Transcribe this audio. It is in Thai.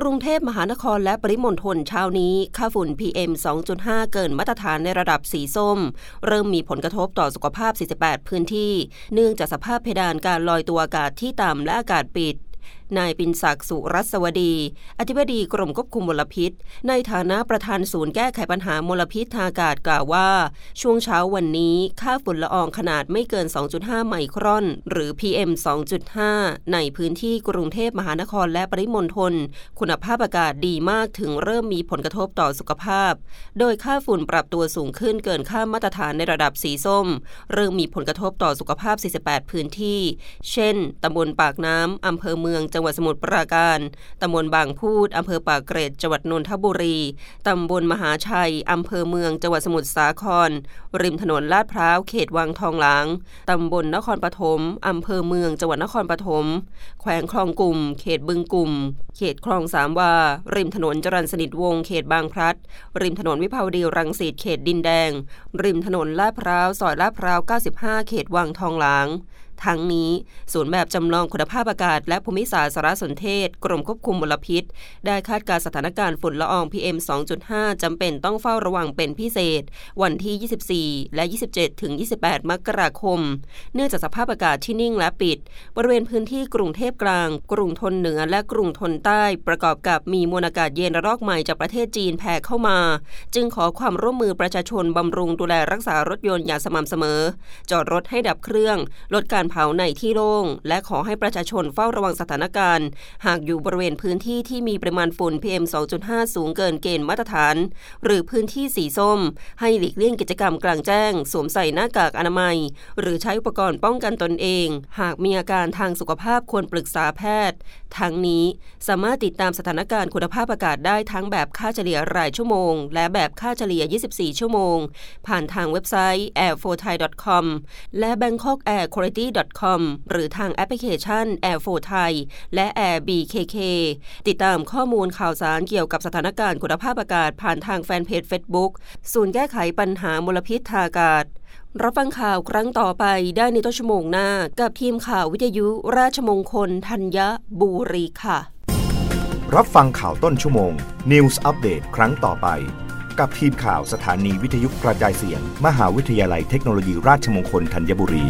กรุงเทพมหานครและปริมณฑลเช้านี้ ค่าฝุ่น PM 2.5 เกินมาตรฐานในระดับสีส้ม เริ่มมีผลกระทบต่อสุขภาพ 48 พื้นที่ เนื่องจากสภาพเพดานการลอยตัวอากาศที่ต่ำและอากาศปิด นายปินศักดิ์สุรัสวดี อธิบดีกรมควบคุมมลพิษ ในฐานะประธานศูนย์แก้ไขปัญหามลพิษทางอากาศกล่าวว่า ช่วงเช้าวันนี้ค่าฝุ่นละอองขนาดไม่เกิน 2.5 ไมครอน หรือ PM 2.5 ในพื้นที่กรุงเทพมหานครและปริมณฑลคุณภาพอากาศดีมากถึงเริ่มมีผลกระทบต่อสุขภาพ โดยค่าฝุ่นปรับตัวสูงขึ้นเกินค่ามาตรฐานในระดับสีส้ม เริ่มมีผลกระทบต่อสุขภาพ 48 พื้นที่ เช่นตำบลปากน้ำอำเภอเมืององจังหวัดสมุทรปราการ ตำบลบางพูด อำเภอปากเกร็ด จังหวัดนนทบุรี ตำบลมหาชัย อำเภอเมือง จังหวัดสมุทรสาคร ริมถนนลาดพร้าว เขตวังทองหลาง ตำบลนครปฐม อำเภอเมือง จังหวัดนครปฐม แขวงคลองกลุ่ม เขตบึงกลุ่ม เขตคลองสามวา ริมถนนจรัญสนิทวงศ์เขตบางพลัด ริมถนนวิภาวดีรังสิต เขตดินแดง ริมถนนลาดพร้าว ซอยลาดพร้าว 95 เขตวังทองหลาง ทั้งนี้ ศูนย์แบบจำลองคุณภาพอากาศ และภูมิศาสตร์สารสนเทศ กรมควบคุมมลพิษ ได้คาดการสถานการณ์ฝุ่นละออง PM 2.5 จำเป็นต้องเฝ้าระวังเป็นพิเศษ วันที่ 24 และ 27 ถึง 28 มกราคม เนื่องจากสภาพอากาศที่นิ่งและปิด บริเวณพื้นที่กรุงเทพกลาง กรุงทนเหนือและกรุงทนใต้ ประกอบกับมีมวลอากาศเย็นระลอกใหม่จากประเทศจีนแผ่เข้ามา จึงขอความร่วมมือประชาชนบำรุงดูแลรักษารถยนต์อย่างสม่ำเสมอ จอดรถให้ดับเครื่อง ลดการเผาในที่โล่ง และขอให้ประชาชนเฝ้าระวังสถานการณ์ หากอยู่บริเวณพื้นที่ที่มีปริมาณฝุ่น PM 2.5 สูงเกินเกณฑ์มาตรฐาน หรือพื้นที่สีส้ม ให้หลีกเลี่ยงกิจกรรมกลางแจ้ง สวมใส่หน้ากากอนามัย หรือใช้อุปกรณ์ป้องกันตนเอง หากมีอาการทางสุขภาพควรปรึกษาแพทย์ ทั้งนี้สามารถติดตามสถานการณ์คุณภาพอากาศได้ทั้งแบบค่าเฉลี่ยรายชั่วโมง และแบบค่าเฉลี่ย 24 ชั่วโมง ผ่านทางเว็บไซต์ air4thai.com และ Bangkok Air Quality airthai.com หรือทางแอปพลิเคชัน Air 4 Thai และ Air BKK ติดตามข้อมูลข่าวสารเกี่ยวกับสถานการณ์คุณภาพอากาศผ่านทางแฟนเพจ Facebook ศูนย์แก้ไขปัญหามลพิษทางอากาศ รับฟังข่าวครั้งต่อไปได้ในต้นชั่วโมงหน้า กับทีมข่าววิทยุราชมงคลธัญบุรีค่ะ รับฟังข่าวต้นชั่วโมง News Update ครั้งต่อไปกับทีมข่าวสถานีวิทยุกระจายเสียง มหาวิทยาลัยเทคโนโลยีราชมงคลธัญบุรี